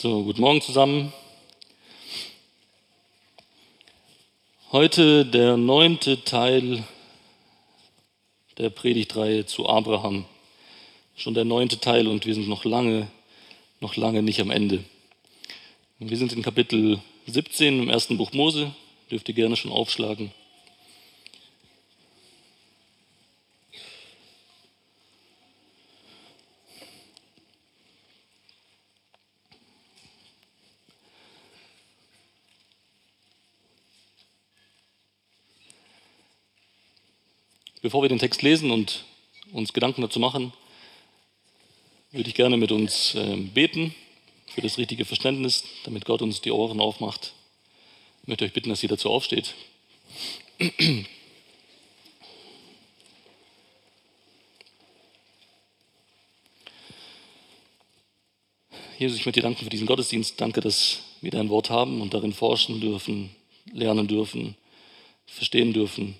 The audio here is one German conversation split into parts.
So, guten Morgen zusammen. Heute der neunte Teil der Predigtreihe zu Abraham. Schon der neunte Teil und wir sind noch lange, noch lange nicht am Ende. Wir sind in Kapitel 17 im ersten Buch Mose. Dürft ihr gerne schon aufschlagen. Bevor wir den Text lesen und uns Gedanken dazu machen, würde ich gerne mit uns ähm, beten für das richtige Verständnis, damit Gott uns die Ohren aufmacht. Ich möchte euch bitten, dass ihr dazu aufsteht. Jesus, ich möchte dir danken für diesen Gottesdienst. Danke, dass wir dein Wort haben und darin forschen dürfen, lernen dürfen, verstehen dürfen.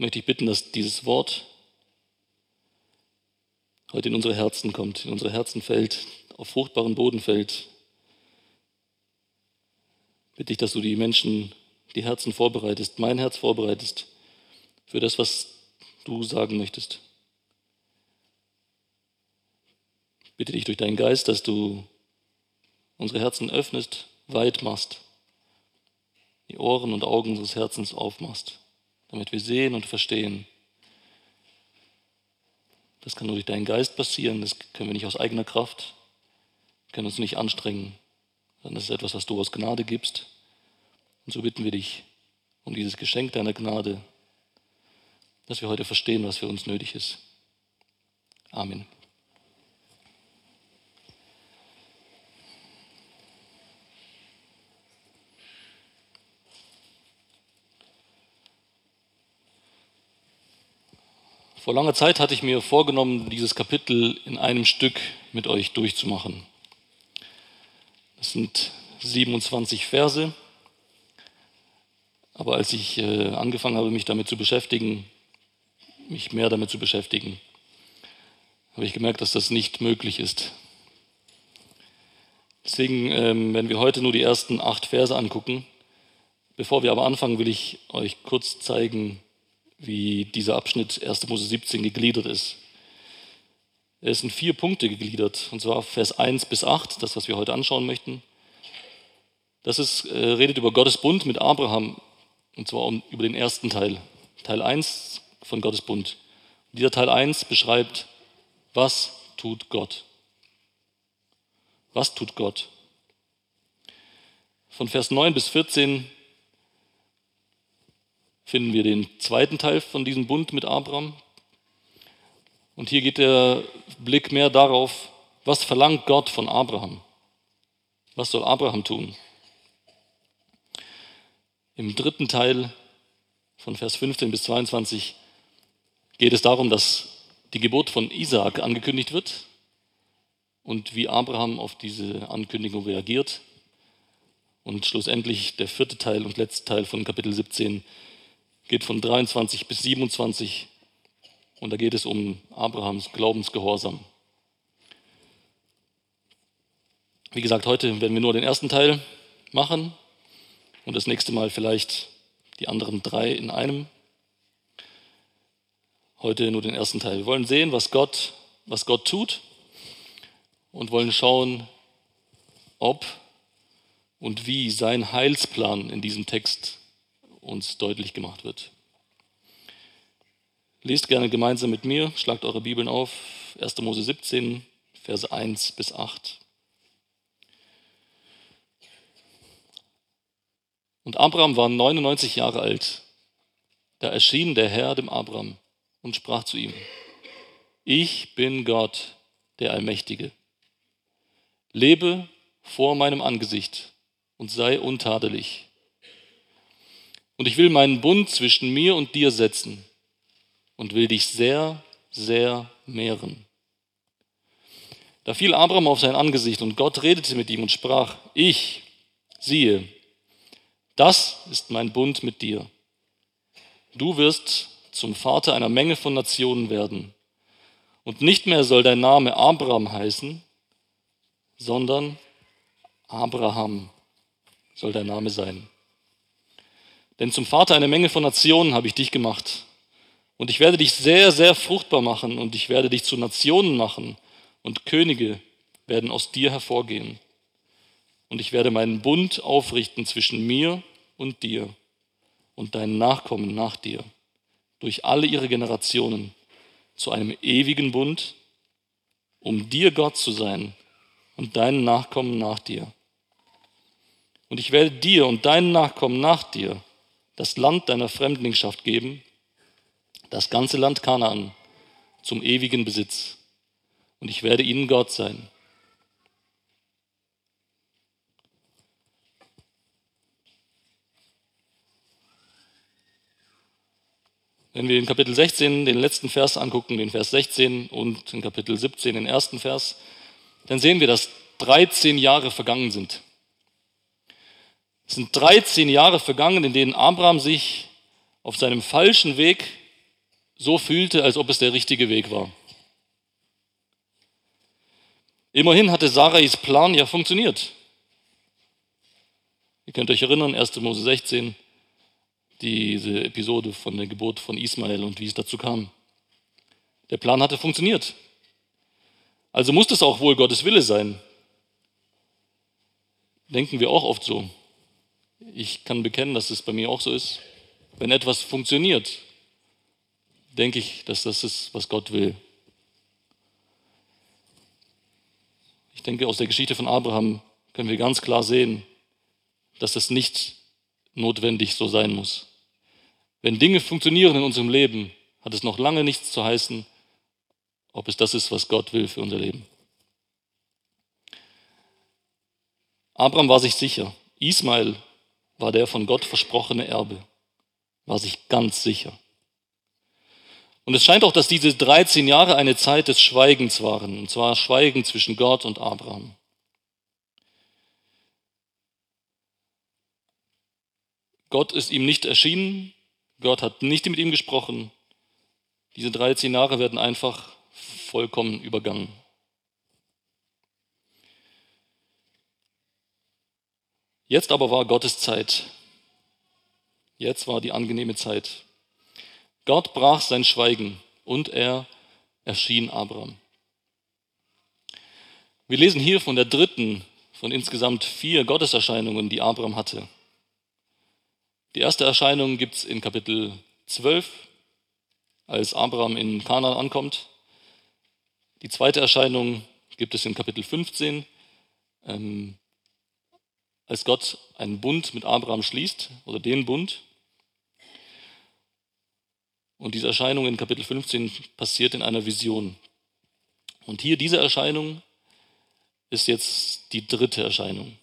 Möchte ich bitten, dass dieses Wort heute in unsere Herzen kommt, in unsere Herzen fällt, auf fruchtbaren Boden fällt. Bitte ich, dass du die Menschen, die Herzen vorbereitest, mein Herz vorbereitest für das, was du sagen möchtest. Bitte dich durch deinen Geist, dass du unsere Herzen öffnest, weit machst, die Ohren und Augen unseres Herzens aufmachst damit wir sehen und verstehen. Das kann nur durch deinen Geist passieren, das können wir nicht aus eigener Kraft, können uns nicht anstrengen, sondern das ist etwas, was du aus Gnade gibst. Und so bitten wir dich um dieses Geschenk deiner Gnade, dass wir heute verstehen, was für uns nötig ist. Amen. Vor langer Zeit hatte ich mir vorgenommen, dieses Kapitel in einem Stück mit euch durchzumachen. Das sind 27 Verse. Aber als ich äh, angefangen habe, mich damit zu beschäftigen, mich mehr damit zu beschäftigen, habe ich gemerkt, dass das nicht möglich ist. Deswegen ähm, werden wir heute nur die ersten acht Verse angucken. Bevor wir aber anfangen, will ich euch kurz zeigen, wie dieser Abschnitt 1. Mose 17 gegliedert ist. Er ist in vier Punkte gegliedert, und zwar Vers 1 bis 8, das, was wir heute anschauen möchten. Das ist, äh, redet über Gottes Bund mit Abraham, und zwar um, über den ersten Teil, Teil 1 von Gottes Bund. Und dieser Teil 1 beschreibt, was tut Gott. Was tut Gott? Von Vers 9 bis 14 finden wir den zweiten Teil von diesem Bund mit Abraham. Und hier geht der Blick mehr darauf, was verlangt Gott von Abraham? Was soll Abraham tun? Im dritten Teil von Vers 15 bis 22 geht es darum, dass die Geburt von Isaak angekündigt wird und wie Abraham auf diese Ankündigung reagiert. Und schlussendlich der vierte Teil und letzte Teil von Kapitel 17 geht von 23 bis 27 und da geht es um Abrahams Glaubensgehorsam. Wie gesagt, heute werden wir nur den ersten Teil machen und das nächste Mal vielleicht die anderen drei in einem. Heute nur den ersten Teil. Wir wollen sehen, was Gott, was Gott tut und wollen schauen, ob und wie sein Heilsplan in diesem Text uns deutlich gemacht wird. Lest gerne gemeinsam mit mir, schlagt eure Bibeln auf, 1. Mose 17, Verse 1 bis 8. Und Abraham war 99 Jahre alt. Da erschien der Herr dem Abraham und sprach zu ihm, ich bin Gott, der Allmächtige. Lebe vor meinem Angesicht und sei untadelig und ich will meinen Bund zwischen mir und dir setzen und will dich sehr, sehr mehren. Da fiel Abraham auf sein Angesicht und Gott redete mit ihm und sprach, ich, siehe, das ist mein Bund mit dir. Du wirst zum Vater einer Menge von Nationen werden Und nicht mehr soll dein Name Abraham heißen, sondern Abraham soll dein Name sein. Denn zum Vater einer Menge von Nationen habe ich dich gemacht. Und ich werde dich sehr, sehr fruchtbar machen und ich werde dich zu Nationen machen und Könige werden aus dir hervorgehen. Und ich werde meinen Bund aufrichten zwischen mir und dir und deinen Nachkommen nach dir durch alle ihre Generationen zu einem ewigen Bund, um dir Gott zu sein und deinen Nachkommen nach dir. Und ich werde dir und deinen Nachkommen nach dir das Land deiner Fremdlingschaft geben, das ganze Land Kanaan zum ewigen Besitz. Und ich werde ihnen Gott sein. Wenn wir in Kapitel 16 den letzten Vers angucken, den Vers 16 und in Kapitel 17 den ersten Vers, dann sehen wir, dass 13 Jahre vergangen sind. Es sind 13 Jahre vergangen, in denen Abraham sich auf seinem falschen Weg so fühlte, als ob es der richtige Weg war. Immerhin hatte Sarais Plan ja funktioniert. Ihr könnt euch erinnern, 1. Mose 16, diese Episode von der Geburt von Ismael und wie es dazu kam. Der Plan hatte funktioniert. Also muss es auch wohl Gottes Wille sein. Denken wir auch oft so. Ich kann bekennen, dass es bei mir auch so ist. Wenn etwas funktioniert, denke ich, dass das ist, was Gott will. Ich denke, aus der Geschichte von Abraham können wir ganz klar sehen, dass das nicht notwendig so sein muss. Wenn Dinge funktionieren in unserem Leben, hat es noch lange nichts zu heißen, ob es das ist, was Gott will für unser Leben. Abraham war sich sicher. Ismael war der von Gott versprochene Erbe. War sich ganz sicher. Und es scheint auch, dass diese 13 Jahre eine Zeit des Schweigens waren, und zwar Schweigen zwischen Gott und Abraham. Gott ist ihm nicht erschienen, Gott hat nicht mit ihm gesprochen. Diese 13 Jahre werden einfach vollkommen übergangen. Jetzt aber war Gottes Zeit. Jetzt war die angenehme Zeit. Gott brach sein Schweigen und er erschien Abraham. Wir lesen hier von der dritten von insgesamt vier Gotteserscheinungen, die Abraham hatte. Die erste Erscheinung gibt es in Kapitel 12, als Abraham in Kanaan ankommt. Die zweite Erscheinung gibt es in Kapitel 15, ähm, als Gott einen Bund mit Abraham schließt, oder den Bund. Und diese Erscheinung in Kapitel 15 passiert in einer Vision. Und hier diese Erscheinung ist jetzt die dritte Erscheinung.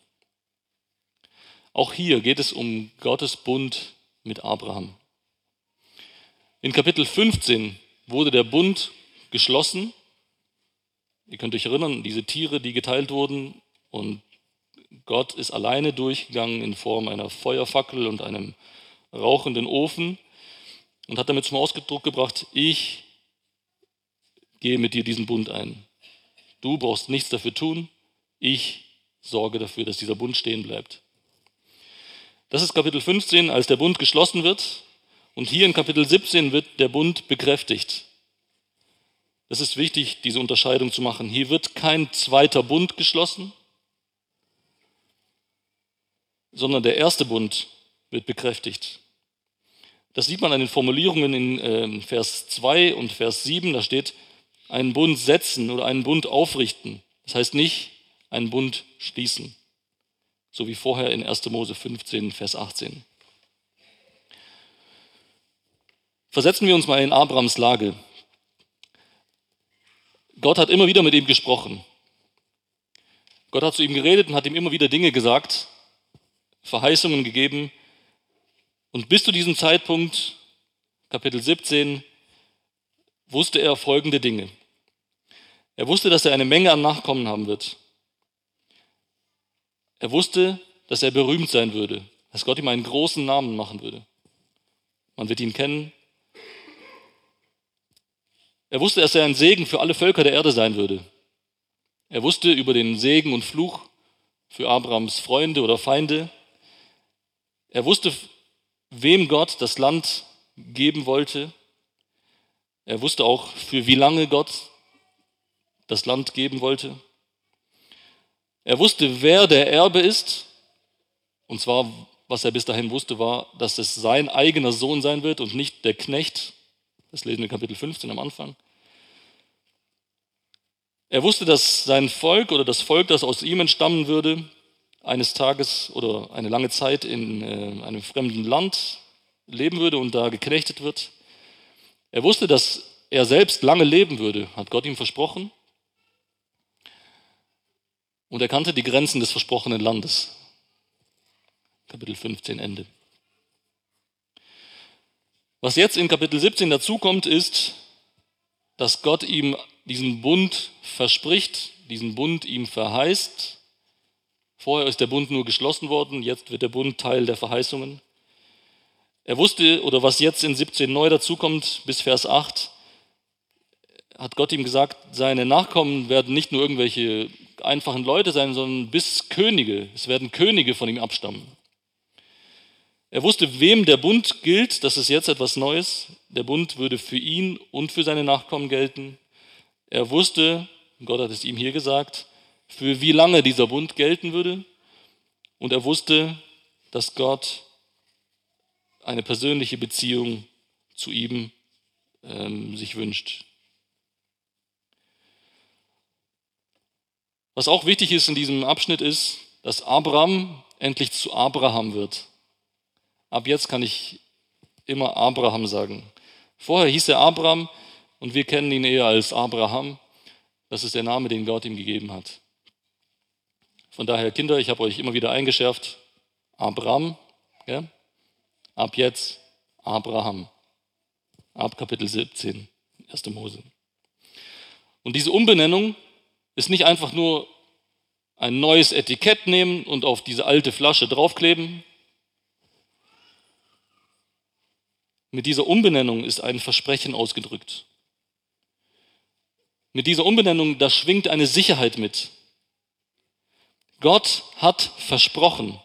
Auch hier geht es um Gottes Bund mit Abraham. In Kapitel 15 wurde der Bund geschlossen. Ihr könnt euch erinnern, diese Tiere, die geteilt wurden und Gott ist alleine durchgegangen in Form einer Feuerfackel und einem rauchenden Ofen und hat damit zum Ausdruck gebracht, ich gehe mit dir diesen Bund ein. Du brauchst nichts dafür tun, ich sorge dafür, dass dieser Bund stehen bleibt. Das ist Kapitel 15, als der Bund geschlossen wird. Und hier in Kapitel 17 wird der Bund bekräftigt. Das ist wichtig, diese Unterscheidung zu machen. Hier wird kein zweiter Bund geschlossen, sondern der erste Bund wird bekräftigt. Das sieht man an den Formulierungen in äh, Vers 2 und Vers 7. Da steht, einen Bund setzen oder einen Bund aufrichten. Das heißt nicht einen Bund schließen so wie vorher in 1. Mose 15, Vers 18. Versetzen wir uns mal in Abrams Lage. Gott hat immer wieder mit ihm gesprochen. Gott hat zu ihm geredet und hat ihm immer wieder Dinge gesagt, Verheißungen gegeben. Und bis zu diesem Zeitpunkt, Kapitel 17, wusste er folgende Dinge. Er wusste, dass er eine Menge an Nachkommen haben wird. Er wusste, dass er berühmt sein würde, dass Gott ihm einen großen Namen machen würde. Man wird ihn kennen. Er wusste, dass er ein Segen für alle Völker der Erde sein würde. Er wusste über den Segen und Fluch für Abrahams Freunde oder Feinde. Er wusste, wem Gott das Land geben wollte. Er wusste auch, für wie lange Gott das Land geben wollte. Er wusste, wer der Erbe ist. Und zwar, was er bis dahin wusste, war, dass es sein eigener Sohn sein wird und nicht der Knecht. Das lesen wir in Kapitel 15 am Anfang. Er wusste, dass sein Volk oder das Volk, das aus ihm entstammen würde, eines Tages oder eine lange Zeit in äh, einem fremden Land leben würde und da geknechtet wird. Er wusste, dass er selbst lange leben würde, hat Gott ihm versprochen. Und er kannte die Grenzen des versprochenen Landes. Kapitel 15 Ende. Was jetzt in Kapitel 17 dazukommt, ist, dass Gott ihm diesen Bund verspricht, diesen Bund ihm verheißt. Vorher ist der Bund nur geschlossen worden, jetzt wird der Bund Teil der Verheißungen. Er wusste, oder was jetzt in 17 neu dazukommt, bis Vers 8, hat Gott ihm gesagt, seine Nachkommen werden nicht nur irgendwelche einfachen Leute sein, sondern bis Könige. Es werden Könige von ihm abstammen. Er wusste, wem der Bund gilt, das ist jetzt etwas Neues. Der Bund würde für ihn und für seine Nachkommen gelten. Er wusste, Gott hat es ihm hier gesagt, für wie lange dieser Bund gelten würde. Und er wusste, dass Gott eine persönliche Beziehung zu ihm ähm, sich wünscht. Was auch wichtig ist in diesem Abschnitt ist, dass Abraham endlich zu Abraham wird. Ab jetzt kann ich immer Abraham sagen. Vorher hieß er Abraham, und wir kennen ihn eher als Abraham. Das ist der Name, den Gott ihm gegeben hat. Von daher, Kinder, ich habe euch immer wieder eingeschärft, Abraham, ja? ab jetzt Abraham, ab Kapitel 17, 1. Mose. Und diese Umbenennung ist nicht einfach nur ein neues Etikett nehmen und auf diese alte Flasche draufkleben. Mit dieser Umbenennung ist ein Versprechen ausgedrückt. Mit dieser Umbenennung, da schwingt eine Sicherheit mit. Gott hat versprochen.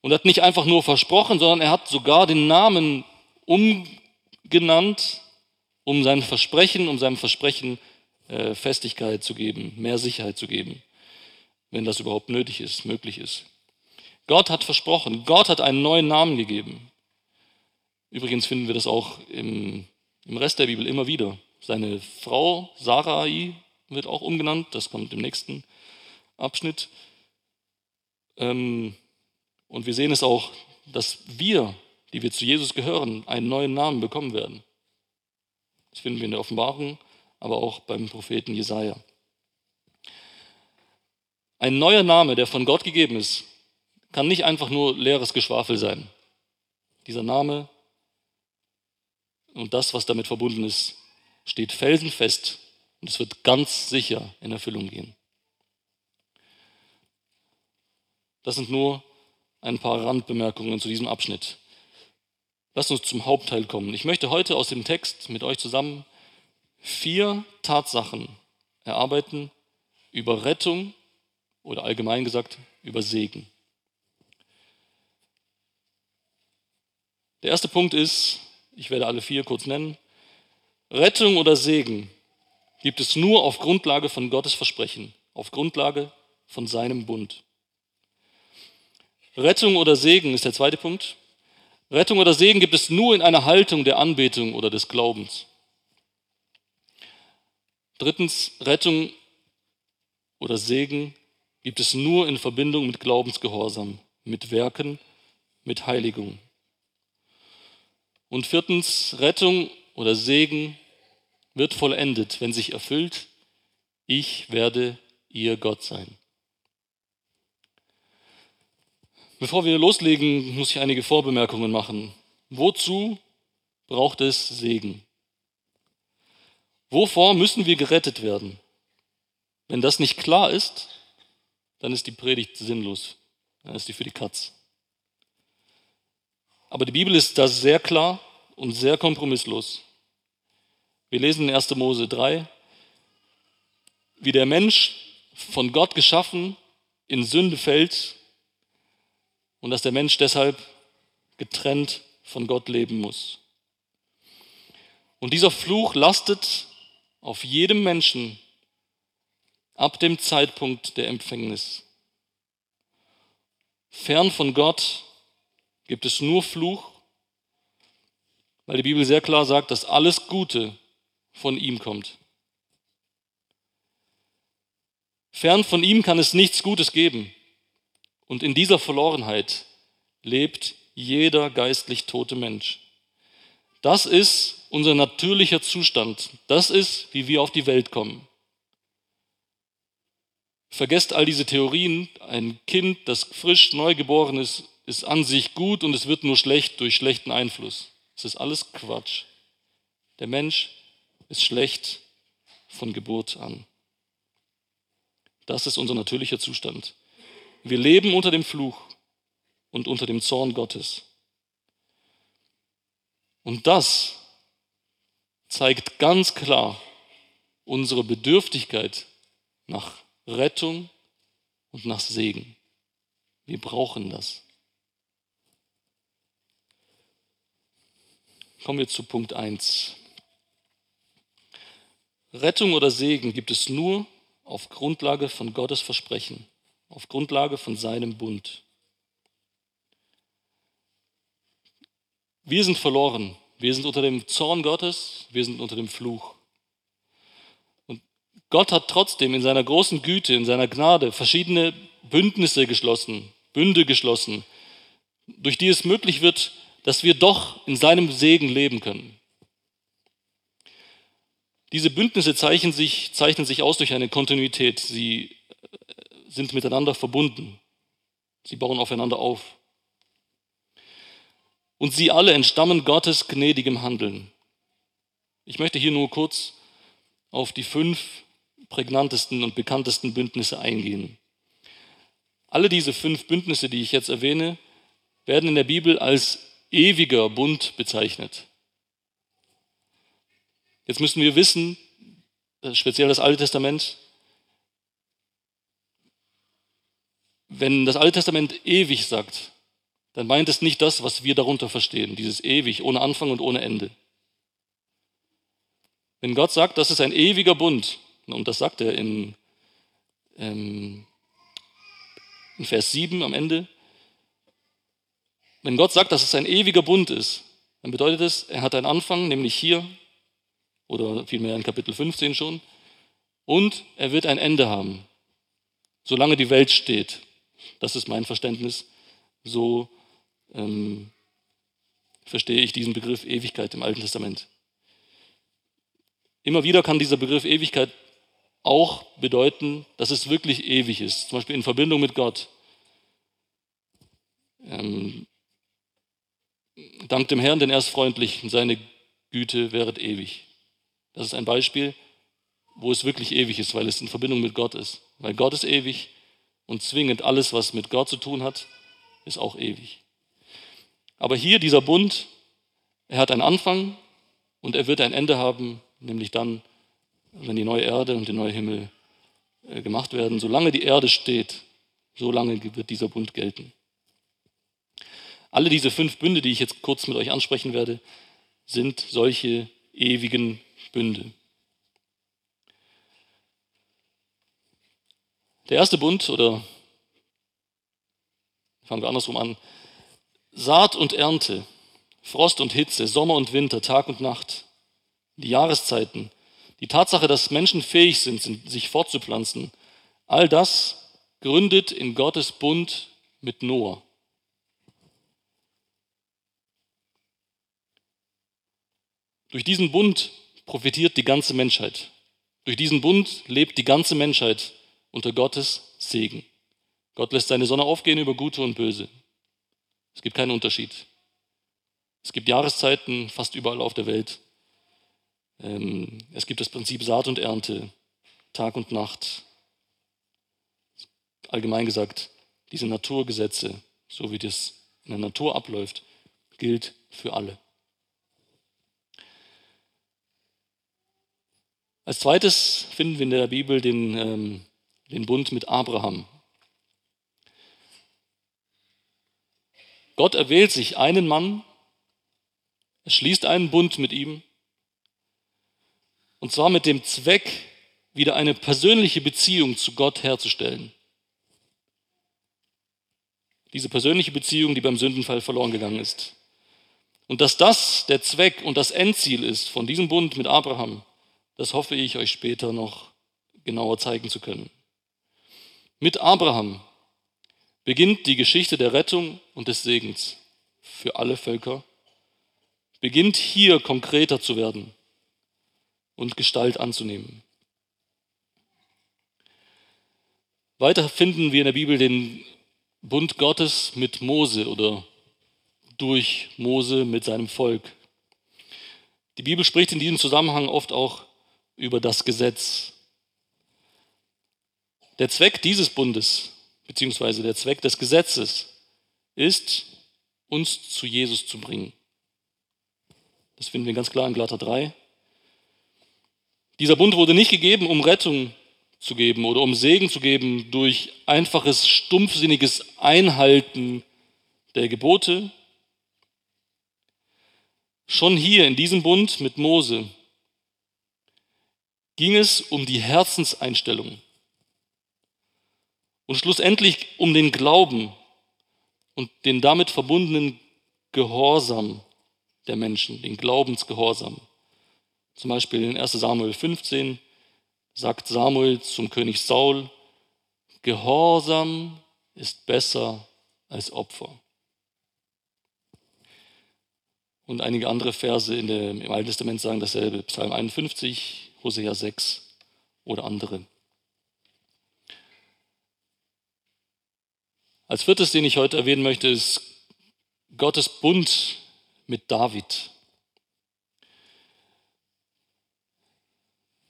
Und hat nicht einfach nur versprochen, sondern er hat sogar den Namen umgenannt, um sein Versprechen, um seinem Versprechen äh, Festigkeit zu geben, mehr Sicherheit zu geben, wenn das überhaupt nötig ist, möglich ist. Gott hat versprochen, Gott hat einen neuen Namen gegeben. Übrigens finden wir das auch im, im Rest der Bibel immer wieder. Seine Frau Sarai wird auch umgenannt, das kommt im nächsten Abschnitt. Ähm, und wir sehen es auch, dass wir, die wir zu Jesus gehören, einen neuen Namen bekommen werden. Das finden wir in der Offenbarung, aber auch beim Propheten Jesaja. Ein neuer Name, der von Gott gegeben ist, kann nicht einfach nur leeres Geschwafel sein. Dieser Name und das, was damit verbunden ist, steht felsenfest und es wird ganz sicher in Erfüllung gehen. Das sind nur ein paar Randbemerkungen zu diesem Abschnitt. Lasst uns zum Hauptteil kommen. Ich möchte heute aus dem Text mit euch zusammen vier Tatsachen erarbeiten über Rettung oder allgemein gesagt über Segen. Der erste Punkt ist, ich werde alle vier kurz nennen, Rettung oder Segen gibt es nur auf Grundlage von Gottes Versprechen, auf Grundlage von seinem Bund. Rettung oder Segen ist der zweite Punkt. Rettung oder Segen gibt es nur in einer Haltung der Anbetung oder des Glaubens. Drittens, Rettung oder Segen gibt es nur in Verbindung mit Glaubensgehorsam, mit Werken, mit Heiligung. Und viertens, Rettung oder Segen wird vollendet, wenn sich erfüllt, ich werde ihr Gott sein. Bevor wir loslegen, muss ich einige Vorbemerkungen machen. Wozu braucht es Segen? Wovor müssen wir gerettet werden? Wenn das nicht klar ist, dann ist die Predigt sinnlos. Dann ist die für die Katz. Aber die Bibel ist da sehr klar und sehr kompromisslos. Wir lesen in 1. Mose 3, wie der Mensch von Gott geschaffen in Sünde fällt und dass der Mensch deshalb getrennt von Gott leben muss. Und dieser Fluch lastet auf jedem Menschen ab dem Zeitpunkt der Empfängnis. Fern von Gott gibt es nur Fluch, weil die Bibel sehr klar sagt, dass alles Gute von ihm kommt. Fern von ihm kann es nichts Gutes geben. Und in dieser Verlorenheit lebt jeder geistlich tote Mensch. Das ist unser natürlicher Zustand. Das ist, wie wir auf die Welt kommen. Vergesst all diese Theorien. Ein Kind, das frisch neugeboren ist, ist an sich gut und es wird nur schlecht durch schlechten Einfluss. Das ist alles Quatsch. Der Mensch ist schlecht von Geburt an. Das ist unser natürlicher Zustand. Wir leben unter dem Fluch und unter dem Zorn Gottes. Und das zeigt ganz klar unsere Bedürftigkeit nach Rettung und nach Segen. Wir brauchen das. Kommen wir zu Punkt 1. Rettung oder Segen gibt es nur auf Grundlage von Gottes Versprechen, auf Grundlage von seinem Bund. Wir sind verloren. Wir sind unter dem Zorn Gottes, wir sind unter dem Fluch. Und Gott hat trotzdem in seiner großen Güte, in seiner Gnade verschiedene Bündnisse geschlossen, Bünde geschlossen, durch die es möglich wird, dass wir doch in seinem Segen leben können. Diese Bündnisse zeichnen sich, zeichnen sich aus durch eine Kontinuität. Sie sind miteinander verbunden. Sie bauen aufeinander auf. Und sie alle entstammen Gottes gnädigem Handeln. Ich möchte hier nur kurz auf die fünf prägnantesten und bekanntesten Bündnisse eingehen. Alle diese fünf Bündnisse, die ich jetzt erwähne, werden in der Bibel als ewiger Bund bezeichnet. Jetzt müssen wir wissen, äh, speziell das Alte Testament, wenn das Alte Testament ewig sagt, dann meint es nicht das, was wir darunter verstehen, dieses ewig, ohne Anfang und ohne Ende. Wenn Gott sagt, das ist ein ewiger Bund, und das sagt er in, ähm, in Vers 7 am Ende, wenn Gott sagt, dass es ein ewiger Bund ist, dann bedeutet es, er hat einen Anfang, nämlich hier, oder vielmehr in Kapitel 15 schon, und er wird ein Ende haben, solange die Welt steht. Das ist mein Verständnis. So ähm, verstehe ich diesen Begriff Ewigkeit im Alten Testament. Immer wieder kann dieser Begriff Ewigkeit auch bedeuten, dass es wirklich ewig ist, zum Beispiel in Verbindung mit Gott. Ähm, Dank dem Herrn, denn er ist freundlich und seine Güte wäret ewig. Das ist ein Beispiel, wo es wirklich ewig ist, weil es in Verbindung mit Gott ist. Weil Gott ist ewig und zwingend alles, was mit Gott zu tun hat, ist auch ewig. Aber hier dieser Bund, er hat einen Anfang und er wird ein Ende haben, nämlich dann, wenn die neue Erde und der neue Himmel äh, gemacht werden. Solange die Erde steht, solange wird dieser Bund gelten. Alle diese fünf Bünde, die ich jetzt kurz mit euch ansprechen werde, sind solche ewigen Bünde. Der erste Bund, oder fangen wir andersrum an, Saat und Ernte, Frost und Hitze, Sommer und Winter, Tag und Nacht, die Jahreszeiten, die Tatsache, dass Menschen fähig sind, sich fortzupflanzen, all das gründet in Gottes Bund mit Noah. Durch diesen Bund profitiert die ganze Menschheit. Durch diesen Bund lebt die ganze Menschheit unter Gottes Segen. Gott lässt seine Sonne aufgehen über Gute und Böse. Es gibt keinen Unterschied. Es gibt Jahreszeiten fast überall auf der Welt. Ähm, es gibt das Prinzip Saat und Ernte, Tag und Nacht. Allgemein gesagt, diese Naturgesetze, so wie das in der Natur abläuft, gilt für alle. Als zweites finden wir in der Bibel den, ähm, den Bund mit Abraham. Gott erwählt sich einen Mann, er schließt einen Bund mit ihm, und zwar mit dem Zweck, wieder eine persönliche Beziehung zu Gott herzustellen. Diese persönliche Beziehung, die beim Sündenfall verloren gegangen ist. Und dass das der Zweck und das Endziel ist von diesem Bund mit Abraham, das hoffe ich euch später noch genauer zeigen zu können. Mit Abraham beginnt die Geschichte der Rettung und des Segens für alle Völker, beginnt hier konkreter zu werden und Gestalt anzunehmen. Weiter finden wir in der Bibel den Bund Gottes mit Mose oder durch Mose mit seinem Volk. Die Bibel spricht in diesem Zusammenhang oft auch über das Gesetz. Der Zweck dieses Bundes, beziehungsweise der Zweck des Gesetzes, ist, uns zu Jesus zu bringen. Das finden wir ganz klar in Galater 3. Dieser Bund wurde nicht gegeben, um Rettung zu geben oder um Segen zu geben durch einfaches, stumpfsinniges Einhalten der Gebote. Schon hier in diesem Bund mit Mose ging es um die Herzenseinstellung und schlussendlich um den Glauben und den damit verbundenen Gehorsam der Menschen, den Glaubensgehorsam. Zum Beispiel in 1 Samuel 15 sagt Samuel zum König Saul, Gehorsam ist besser als Opfer. Und einige andere Verse der, im Alten Testament sagen dasselbe. Psalm 51, Hosea 6 oder andere. Als viertes, den ich heute erwähnen möchte, ist Gottes Bund mit David.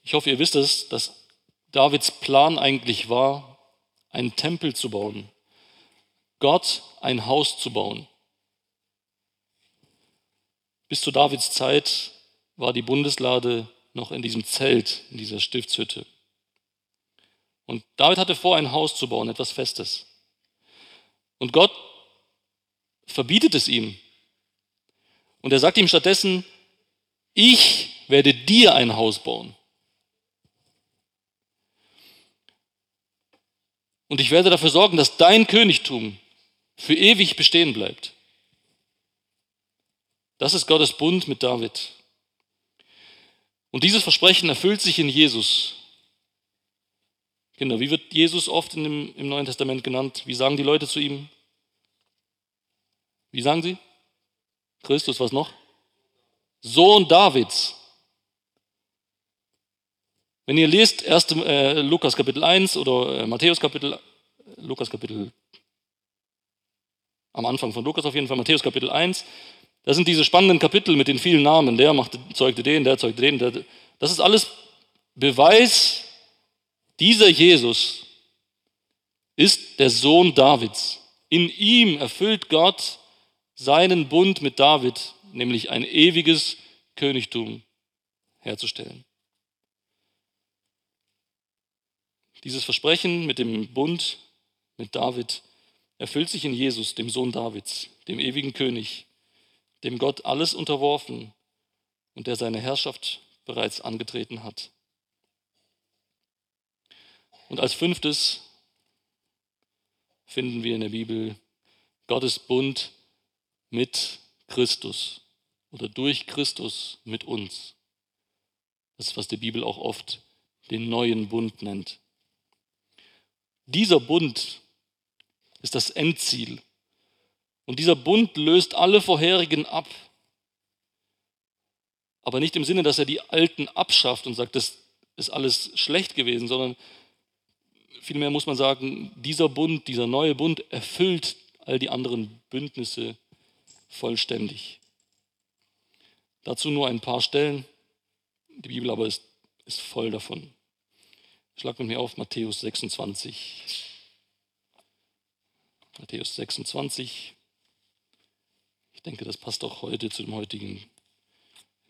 Ich hoffe, ihr wisst es, dass Davids Plan eigentlich war, einen Tempel zu bauen, Gott ein Haus zu bauen. Bis zu Davids Zeit war die Bundeslade noch in diesem Zelt, in dieser Stiftshütte. Und David hatte vor, ein Haus zu bauen, etwas Festes. Und Gott verbietet es ihm. Und er sagt ihm stattdessen, ich werde dir ein Haus bauen. Und ich werde dafür sorgen, dass dein Königtum für ewig bestehen bleibt. Das ist Gottes Bund mit David. Und dieses Versprechen erfüllt sich in Jesus. Kinder, wie wird Jesus oft dem, im Neuen Testament genannt? Wie sagen die Leute zu ihm? Wie sagen sie? Christus, was noch? Sohn Davids. Wenn ihr lest 1. Äh, Lukas Kapitel 1 oder äh, Matthäus Kapitel, Lukas Kapitel, am Anfang von Lukas auf jeden Fall, Matthäus Kapitel 1, das sind diese spannenden Kapitel mit den vielen Namen. Der machte, zeugte den, der zeugte den. Der, das ist alles Beweis, dieser Jesus ist der Sohn Davids. In ihm erfüllt Gott seinen Bund mit David, nämlich ein ewiges Königtum herzustellen. Dieses Versprechen mit dem Bund mit David erfüllt sich in Jesus, dem Sohn Davids, dem ewigen König, dem Gott alles unterworfen und der seine Herrschaft bereits angetreten hat. Und als fünftes finden wir in der Bibel Gottes Bund mit Christus oder durch Christus mit uns. Das ist, was die Bibel auch oft den neuen Bund nennt. Dieser Bund ist das Endziel. Und dieser Bund löst alle vorherigen ab. Aber nicht im Sinne, dass er die alten abschafft und sagt, das ist alles schlecht gewesen, sondern vielmehr muss man sagen, dieser Bund, dieser neue Bund erfüllt all die anderen Bündnisse vollständig. Dazu nur ein paar Stellen. Die Bibel aber ist, ist voll davon. Schlag mit mir auf Matthäus 26. Matthäus 26. Ich denke, das passt auch heute zu dem heutigen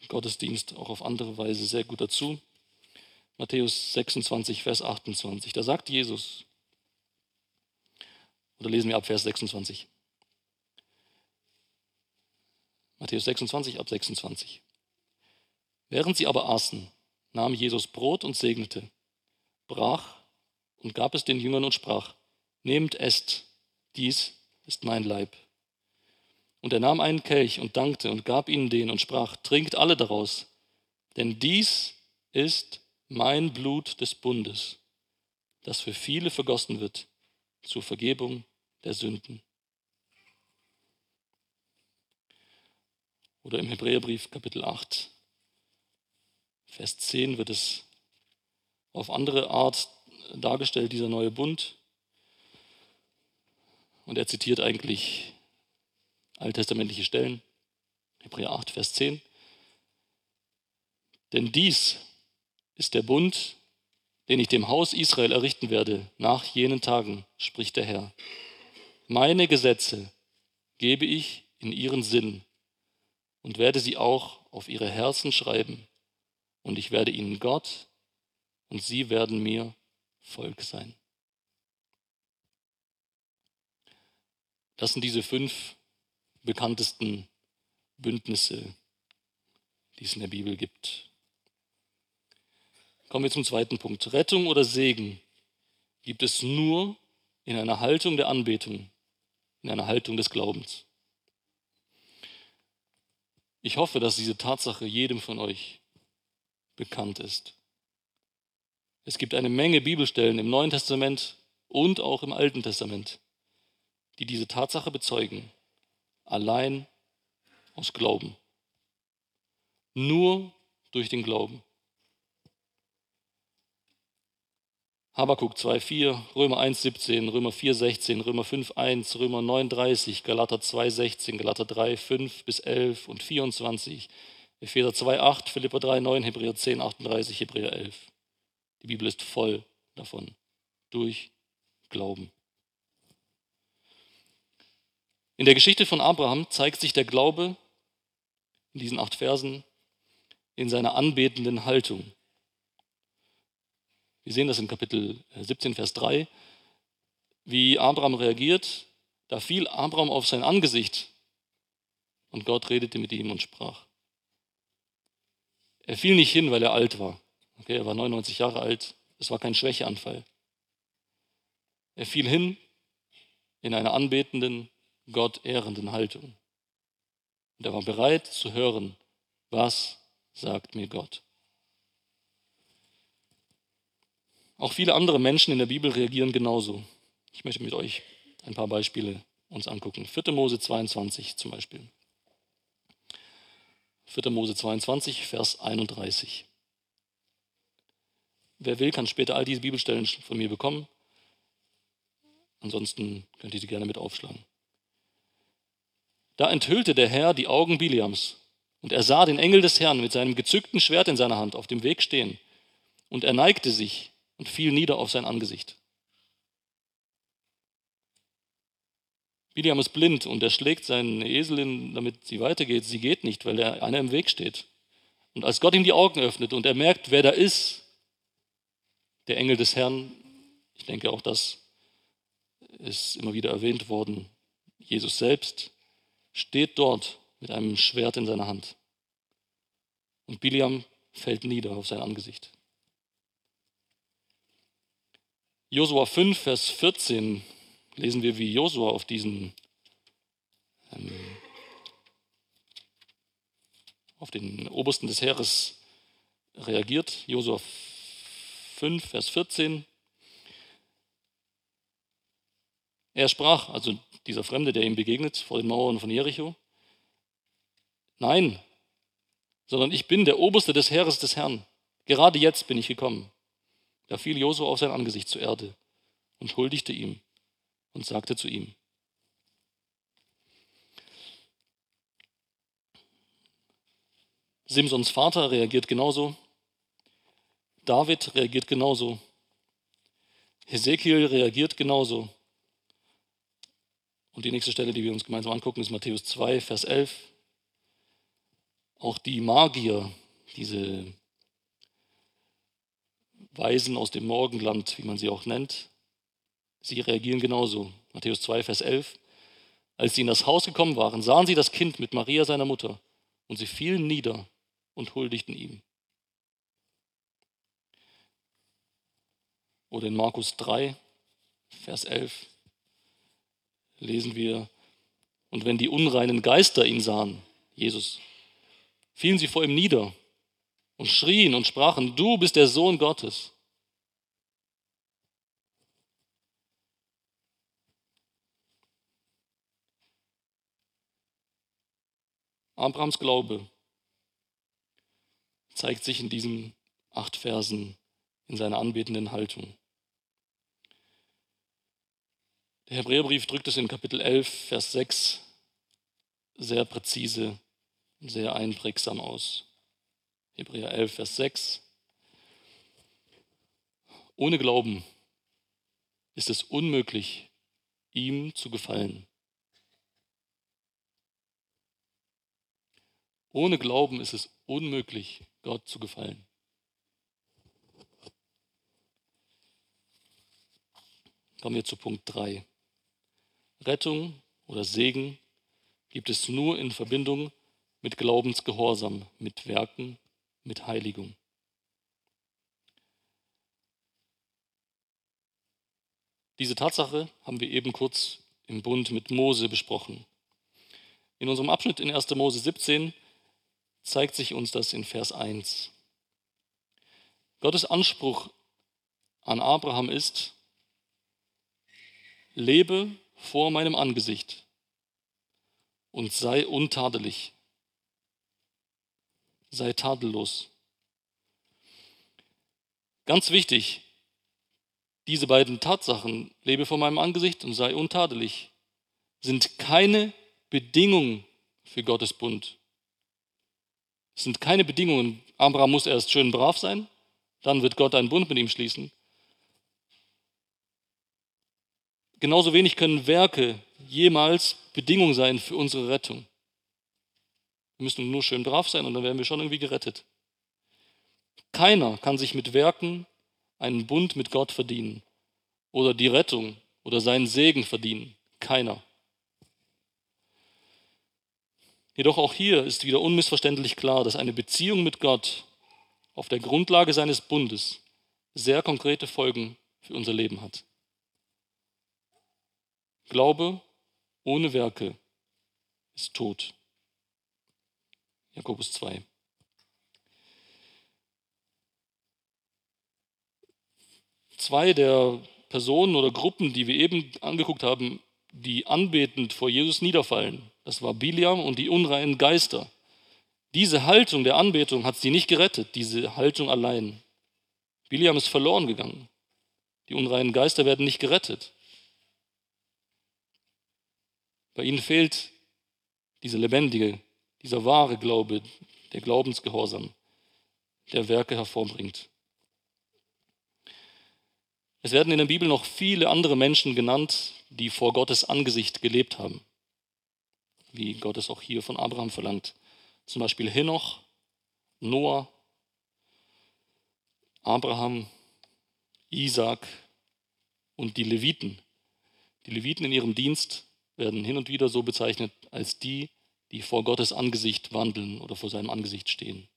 Gottesdienst auch auf andere Weise sehr gut dazu. Matthäus 26, Vers 28. Da sagt Jesus, oder lesen wir ab Vers 26. Matthäus 26 ab 26. Während sie aber aßen, nahm Jesus Brot und segnete, brach und gab es den Jüngern und sprach, nehmt, esst, dies ist mein Leib. Und er nahm einen Kelch und dankte und gab ihnen den und sprach, trinkt alle daraus, denn dies ist mein Blut des Bundes, das für viele vergossen wird zur Vergebung der Sünden. Oder im Hebräerbrief Kapitel 8, Vers 10 wird es auf andere Art dargestellt, dieser neue Bund. Und er zitiert eigentlich alttestamentliche Stellen. Hebräer 8, Vers 10. Denn dies ist der Bund, den ich dem Haus Israel errichten werde nach jenen Tagen, spricht der Herr. Meine Gesetze gebe ich in ihren Sinn und werde sie auch auf ihre Herzen schreiben. Und ich werde ihnen Gott und sie werden mir Volk sein. Das sind diese fünf bekanntesten Bündnisse, die es in der Bibel gibt. Kommen wir zum zweiten Punkt. Rettung oder Segen gibt es nur in einer Haltung der Anbetung, in einer Haltung des Glaubens. Ich hoffe, dass diese Tatsache jedem von euch bekannt ist. Es gibt eine Menge Bibelstellen im Neuen Testament und auch im Alten Testament, die diese Tatsache bezeugen, allein aus Glauben. Nur durch den Glauben. Habakuk 2,4, Römer 1,17, Römer 4,16, Römer 5,1, Römer 9,30, Galater 2,16, Galater 3,5 bis 11 und 24, Epheser 2,8, Philippa 3,9, Hebräer 10,38, Hebräer 11. Die Bibel ist voll davon, durch Glauben. In der Geschichte von Abraham zeigt sich der Glaube in diesen acht Versen in seiner anbetenden Haltung. Wir sehen das in Kapitel 17, äh, Vers 3, wie Abraham reagiert. Da fiel Abraham auf sein Angesicht und Gott redete mit ihm und sprach. Er fiel nicht hin, weil er alt war. Okay, er war 99 Jahre alt. Es war kein Schwächeanfall. Er fiel hin in einer anbetenden, Gott ehrenden Haltung. Und er war bereit zu hören, was sagt mir Gott. Auch viele andere Menschen in der Bibel reagieren genauso. Ich möchte mit euch ein paar Beispiele uns angucken. 4. Mose 22 zum Beispiel. 4. Mose 22, Vers 31. Wer will, kann später all diese Bibelstellen von mir bekommen. Ansonsten könnt ihr sie gerne mit aufschlagen. Da enthüllte der Herr die Augen Biliams, und er sah den Engel des Herrn mit seinem gezückten Schwert in seiner Hand auf dem Weg stehen. Und er neigte sich und fiel nieder auf sein Angesicht. Biliam ist blind und er schlägt seine Eselin, damit sie weitergeht. Sie geht nicht, weil er einer im Weg steht. Und als Gott ihm die Augen öffnet und er merkt, wer da ist, der Engel des Herrn, ich denke auch das ist immer wieder erwähnt worden, Jesus selbst, steht dort mit einem Schwert in seiner Hand. Und Biliam fällt nieder auf sein Angesicht. Josua 5, Vers 14 lesen wir, wie Josua auf diesen ähm, auf den Obersten des Heeres reagiert. Josua 5, Vers 14. Er sprach, also dieser Fremde, der ihm begegnet vor den Mauern von Jericho, nein, sondern ich bin der Oberste des Heeres des Herrn. Gerade jetzt bin ich gekommen. Da fiel Josua auf sein Angesicht zur Erde und huldigte ihm und sagte zu ihm, Simsons Vater reagiert genauso, David reagiert genauso, Hesekiel reagiert genauso. Und die nächste Stelle, die wir uns gemeinsam angucken, ist Matthäus 2, Vers 11. Auch die Magier, diese Weisen aus dem Morgenland, wie man sie auch nennt, sie reagieren genauso. Matthäus 2, Vers 11. Als sie in das Haus gekommen waren, sahen sie das Kind mit Maria, seiner Mutter, und sie fielen nieder und huldigten ihm. Oder in Markus 3, Vers 11 lesen wir, und wenn die unreinen Geister ihn sahen, Jesus, fielen sie vor ihm nieder und schrien und sprachen, du bist der Sohn Gottes. Abrahams Glaube zeigt sich in diesen acht Versen in seiner anbetenden Haltung. Der Hebräerbrief drückt es in Kapitel 11, Vers 6 sehr präzise und sehr einprägsam aus. Hebräer 11, Vers 6. Ohne Glauben ist es unmöglich, ihm zu gefallen. Ohne Glauben ist es unmöglich, Gott zu gefallen. Kommen wir zu Punkt 3. Rettung oder Segen gibt es nur in Verbindung mit Glaubensgehorsam, mit Werken, mit Heiligung. Diese Tatsache haben wir eben kurz im Bund mit Mose besprochen. In unserem Abschnitt in 1. Mose 17 zeigt sich uns das in Vers 1. Gottes Anspruch an Abraham ist, lebe vor meinem Angesicht und sei untadelig, sei tadellos. Ganz wichtig, diese beiden Tatsachen, lebe vor meinem Angesicht und sei untadelig, sind keine Bedingungen für Gottes Bund. Es sind keine Bedingungen. Abraham muss erst schön brav sein, dann wird Gott einen Bund mit ihm schließen. Genauso wenig können Werke jemals Bedingung sein für unsere Rettung. Wir müssen nur schön brav sein und dann werden wir schon irgendwie gerettet. Keiner kann sich mit Werken einen Bund mit Gott verdienen oder die Rettung oder seinen Segen verdienen. Keiner. Jedoch auch hier ist wieder unmissverständlich klar, dass eine Beziehung mit Gott auf der Grundlage seines Bundes sehr konkrete Folgen für unser Leben hat. Glaube ohne Werke ist tot. Jakobus 2. Zwei der Personen oder Gruppen, die wir eben angeguckt haben, die anbetend vor Jesus niederfallen, das war Biliam und die unreinen Geister. Diese Haltung der Anbetung hat sie nicht gerettet, diese Haltung allein. Biliam ist verloren gegangen. Die unreinen Geister werden nicht gerettet. Bei ihnen fehlt dieser lebendige, dieser wahre Glaube, der Glaubensgehorsam, der Werke hervorbringt. Es werden in der Bibel noch viele andere Menschen genannt, die vor Gottes Angesicht gelebt haben wie Gott es auch hier von Abraham verlangt. Zum Beispiel Henoch, Noah, Abraham, Isaac und die Leviten. Die Leviten in ihrem Dienst werden hin und wieder so bezeichnet als die, die vor Gottes Angesicht wandeln oder vor seinem Angesicht stehen.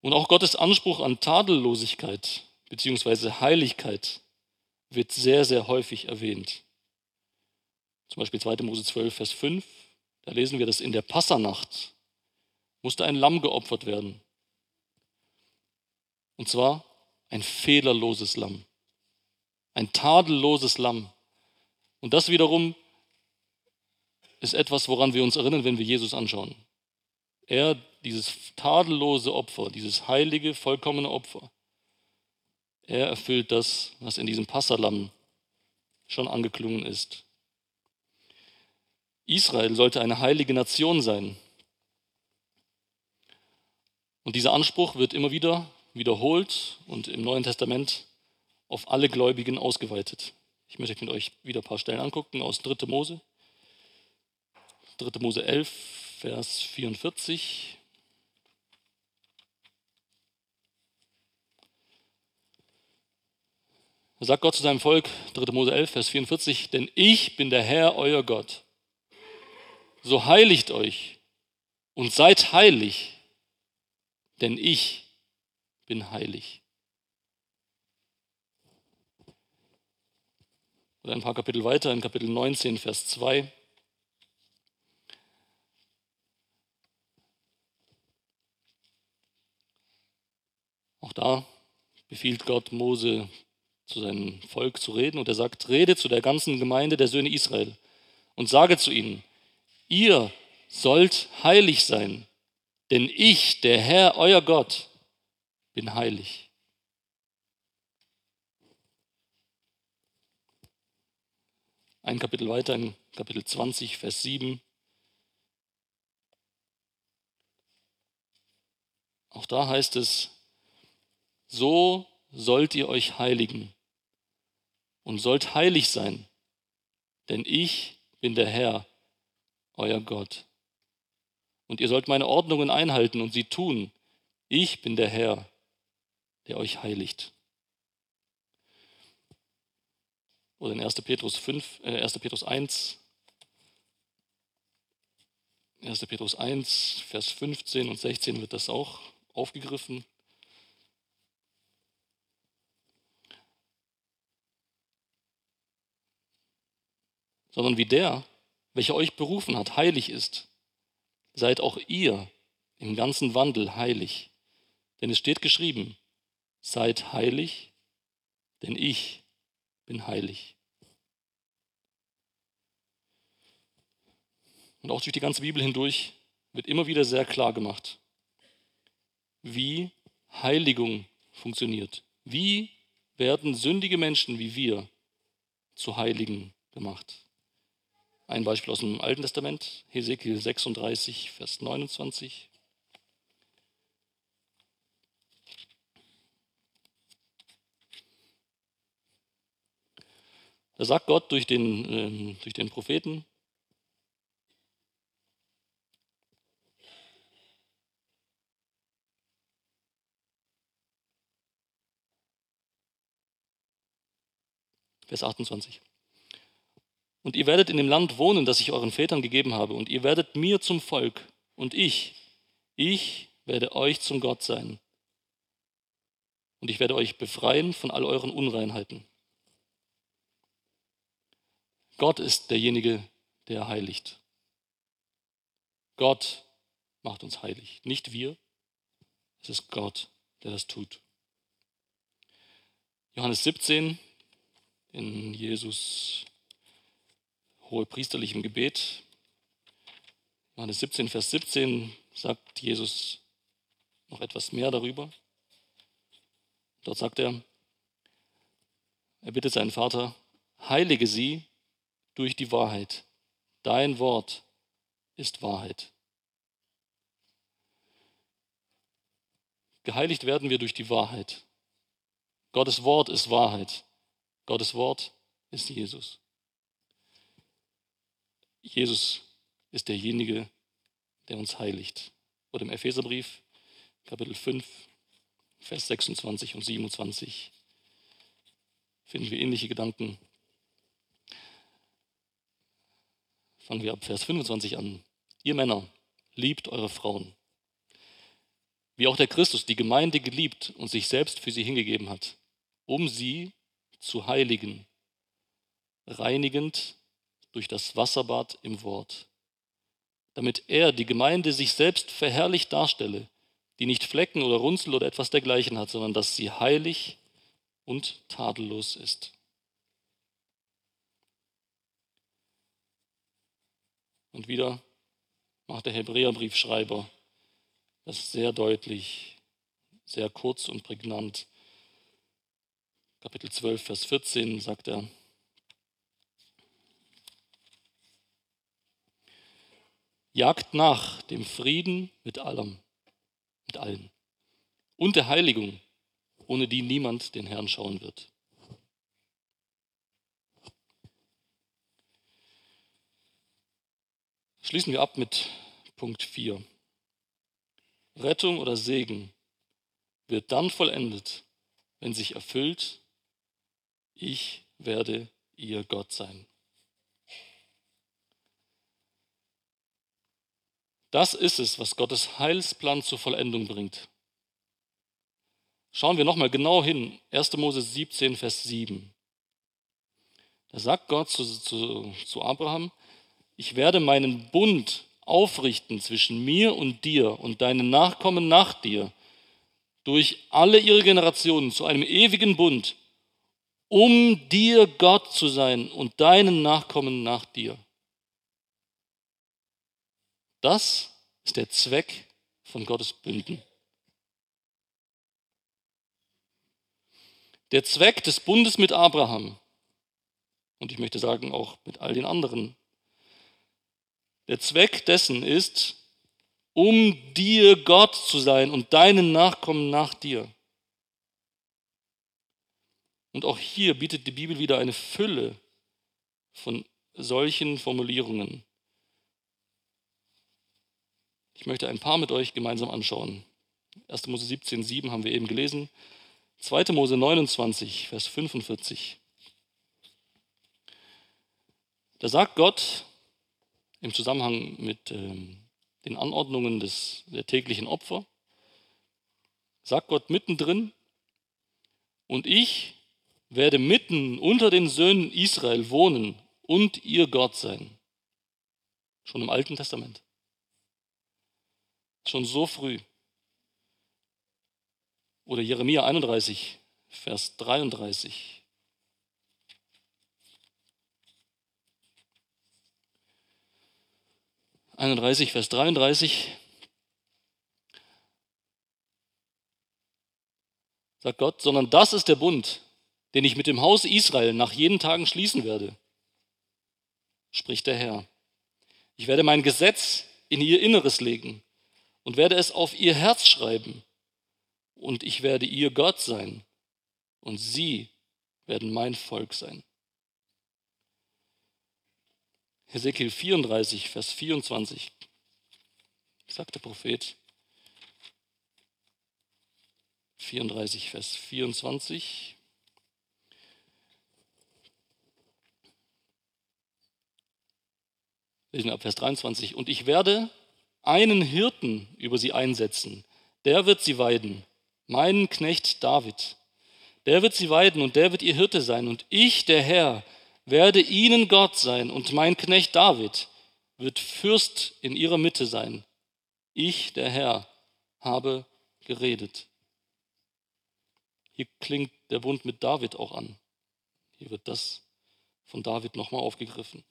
Und auch Gottes Anspruch an Tadellosigkeit bzw. Heiligkeit wird sehr, sehr häufig erwähnt. Zum Beispiel 2. Mose 12, Vers 5. Da lesen wir, dass in der Passanacht musste ein Lamm geopfert werden. Und zwar ein fehlerloses Lamm. Ein tadelloses Lamm. Und das wiederum ist etwas, woran wir uns erinnern, wenn wir Jesus anschauen. Er, dieses tadellose Opfer, dieses heilige, vollkommene Opfer, er erfüllt das, was in diesem Passalam schon angeklungen ist. Israel sollte eine heilige Nation sein. Und dieser Anspruch wird immer wieder wiederholt und im Neuen Testament auf alle Gläubigen ausgeweitet. Ich möchte mit euch wieder ein paar Stellen angucken aus 3. Mose. 3. Mose 11, Vers 44. Da sagt Gott zu seinem Volk, 3. Mose 11, Vers 44, denn ich bin der Herr, euer Gott. So heiligt euch und seid heilig, denn ich bin heilig. Oder ein paar Kapitel weiter, in Kapitel 19, Vers 2. Auch da befiehlt Gott Mose zu seinem Volk zu reden und er sagt, rede zu der ganzen Gemeinde der Söhne Israel und sage zu ihnen, ihr sollt heilig sein, denn ich, der Herr, euer Gott, bin heilig. Ein Kapitel weiter, in Kapitel 20, Vers 7. Auch da heißt es, so sollt ihr euch heiligen und sollt heilig sein, denn ich bin der Herr, euer Gott. Und ihr sollt meine Ordnungen einhalten und sie tun. Ich bin der Herr, der euch heiligt. Oder in 1. Petrus 5, äh 1. Petrus 1, 1. Petrus 1, Vers 15 und 16 wird das auch aufgegriffen. Sondern wie der, welcher euch berufen hat, heilig ist, seid auch ihr im ganzen Wandel heilig. Denn es steht geschrieben, seid heilig, denn ich bin heilig. Und auch durch die ganze Bibel hindurch wird immer wieder sehr klar gemacht, wie Heiligung funktioniert. Wie werden sündige Menschen wie wir zu Heiligen gemacht? Ein Beispiel aus dem Alten Testament, Hesekiel 36, Vers 29. Da sagt Gott durch den, äh, durch den Propheten, Vers 28. Und ihr werdet in dem Land wohnen, das ich euren Vätern gegeben habe. Und ihr werdet mir zum Volk. Und ich, ich werde euch zum Gott sein. Und ich werde euch befreien von all euren Unreinheiten. Gott ist derjenige, der heiligt. Gott macht uns heilig, nicht wir. Es ist Gott, der das tut. Johannes 17 in Jesus hohepriesterlichem Gebet. Johannes 17, Vers 17 sagt Jesus noch etwas mehr darüber. Dort sagt er, er bittet seinen Vater, heilige sie durch die Wahrheit. Dein Wort ist Wahrheit. Geheiligt werden wir durch die Wahrheit. Gottes Wort ist Wahrheit. Gottes Wort ist Jesus. Jesus ist derjenige, der uns heiligt. Oder im Epheserbrief, Kapitel 5, Vers 26 und 27 finden wir ähnliche Gedanken. Fangen wir ab Vers 25 an. Ihr Männer, liebt eure Frauen, wie auch der Christus die Gemeinde geliebt und sich selbst für sie hingegeben hat, um sie zu heiligen, reinigend durch das Wasserbad im Wort, damit er, die Gemeinde, sich selbst verherrlicht darstelle, die nicht Flecken oder Runzel oder etwas dergleichen hat, sondern dass sie heilig und tadellos ist. Und wieder macht der Hebräerbriefschreiber das sehr deutlich, sehr kurz und prägnant. Kapitel 12, Vers 14 sagt er, Jagt nach dem Frieden mit allem, mit allen und der Heiligung, ohne die niemand den Herrn schauen wird. Schließen wir ab mit Punkt 4. Rettung oder Segen wird dann vollendet, wenn sich erfüllt, ich werde ihr Gott sein. Das ist es, was Gottes Heilsplan zur Vollendung bringt. Schauen wir nochmal genau hin. 1. Mose 17, Vers 7. Da sagt Gott zu, zu, zu Abraham, ich werde meinen Bund aufrichten zwischen mir und dir und deinen Nachkommen nach dir durch alle ihre Generationen zu einem ewigen Bund, um dir Gott zu sein und deinen Nachkommen nach dir. Das ist der Zweck von Gottes Bünden. Der Zweck des Bundes mit Abraham und ich möchte sagen auch mit all den anderen. Der Zweck dessen ist, um dir Gott zu sein und deinen Nachkommen nach dir. Und auch hier bietet die Bibel wieder eine Fülle von solchen Formulierungen. Ich möchte ein paar mit euch gemeinsam anschauen. 1. Mose 17, 7 haben wir eben gelesen. 2. Mose 29, Vers 45. Da sagt Gott im Zusammenhang mit ähm, den Anordnungen des, der täglichen Opfer, sagt Gott mittendrin, und ich werde mitten unter den Söhnen Israel wohnen und ihr Gott sein. Schon im Alten Testament. Schon so früh. Oder Jeremia 31, Vers 33. Einunddreißig, Vers 33. Sagt Gott, sondern das ist der Bund, den ich mit dem Haus Israel nach jenen Tagen schließen werde, spricht der Herr. Ich werde mein Gesetz in ihr Inneres legen und werde es auf ihr Herz schreiben. Und ich werde ihr Gott sein. Und sie werden mein Volk sein. Hesekiel 34, Vers 24, sagt der Prophet. 34, Vers 24. Lesen ab Vers 23. Und ich werde einen Hirten über sie einsetzen. Der wird sie weiden, meinen Knecht David. Der wird sie weiden und der wird ihr Hirte sein. Und ich, der Herr, werde ihnen Gott sein und mein Knecht David wird Fürst in ihrer Mitte sein. Ich, der Herr, habe geredet. Hier klingt der Bund mit David auch an. Hier wird das von David nochmal aufgegriffen.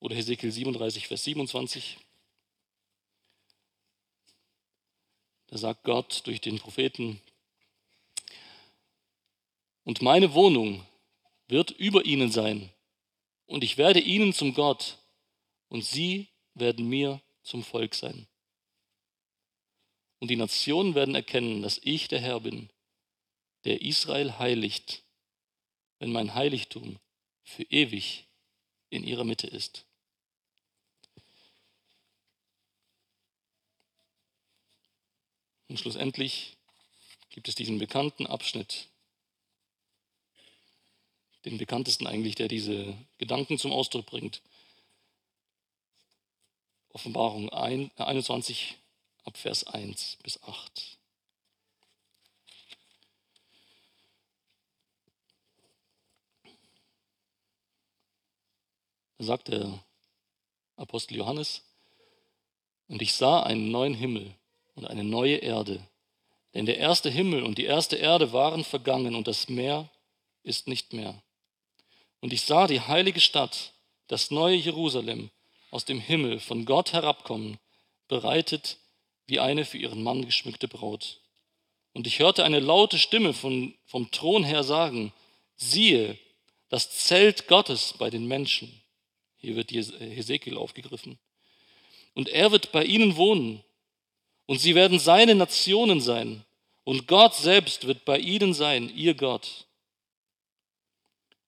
Oder Hesekiel 37, Vers 27. Da sagt Gott durch den Propheten, und meine Wohnung wird über ihnen sein, und ich werde ihnen zum Gott, und sie werden mir zum Volk sein. Und die Nationen werden erkennen, dass ich der Herr bin, der Israel heiligt, wenn mein Heiligtum für ewig in ihrer Mitte ist. Und schlussendlich gibt es diesen bekannten Abschnitt, den bekanntesten eigentlich, der diese Gedanken zum Ausdruck bringt. Offenbarung 21 ab Vers 1 bis 8. Da sagt der Apostel Johannes, und ich sah einen neuen Himmel und eine neue Erde. Denn der erste Himmel und die erste Erde waren vergangen und das Meer ist nicht mehr. Und ich sah die heilige Stadt, das neue Jerusalem, aus dem Himmel von Gott herabkommen, bereitet wie eine für ihren Mann geschmückte Braut. Und ich hörte eine laute Stimme von, vom Thron her sagen, siehe, das Zelt Gottes bei den Menschen. Hier wird Hesekiel aufgegriffen. Und er wird bei ihnen wohnen und sie werden seine Nationen sein. Und Gott selbst wird bei ihnen sein, ihr Gott.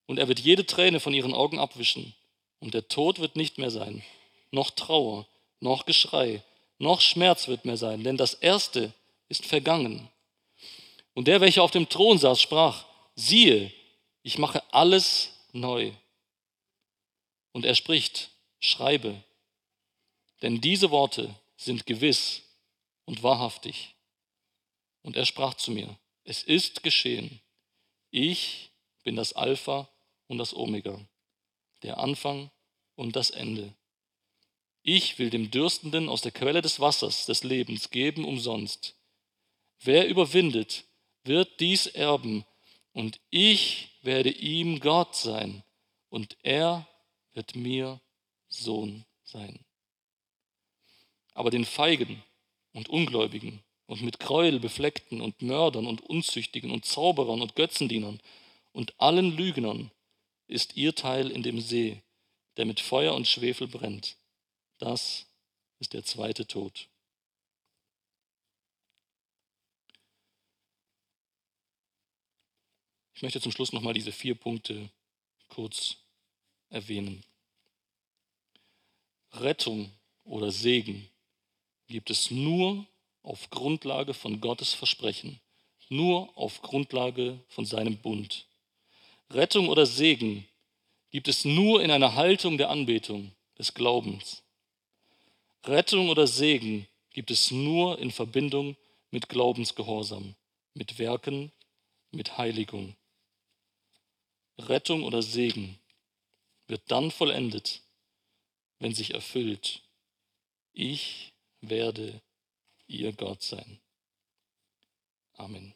Und er wird jede Träne von ihren Augen abwischen. Und der Tod wird nicht mehr sein. Noch Trauer, noch Geschrei, noch Schmerz wird mehr sein. Denn das Erste ist vergangen. Und der, welcher auf dem Thron saß, sprach, siehe, Ich mache alles neu. Und er spricht, schreibe, denn diese Worte sind gewiss und wahrhaftig. Und er sprach zu mir, es ist geschehen. Ich bin das Alpha und das Omega, der Anfang und das Ende. Ich will dem Dürstenden aus der Quelle des Wassers des Lebens geben umsonst. Wer überwindet, wird dies erben, und ich werde ihm Gott sein, und er wird mir Sohn sein. Aber den Feigen und Ungläubigen und mit Gräuel befleckten und Mördern und Unzüchtigen und Zauberern und Götzendienern und allen Lügnern ist ihr Teil in dem See, der mit Feuer und Schwefel brennt. Das ist der zweite Tod. Ich möchte zum Schluss nochmal diese vier Punkte kurz erwähnen. Rettung oder Segen gibt es nur auf Grundlage von Gottes Versprechen, nur auf Grundlage von seinem Bund. Rettung oder Segen gibt es nur in einer Haltung der Anbetung, des Glaubens. Rettung oder Segen gibt es nur in Verbindung mit Glaubensgehorsam, mit Werken, mit Heiligung. Rettung oder Segen wird dann vollendet, wenn sich erfüllt, ich werde ihr Gott sein. Amen.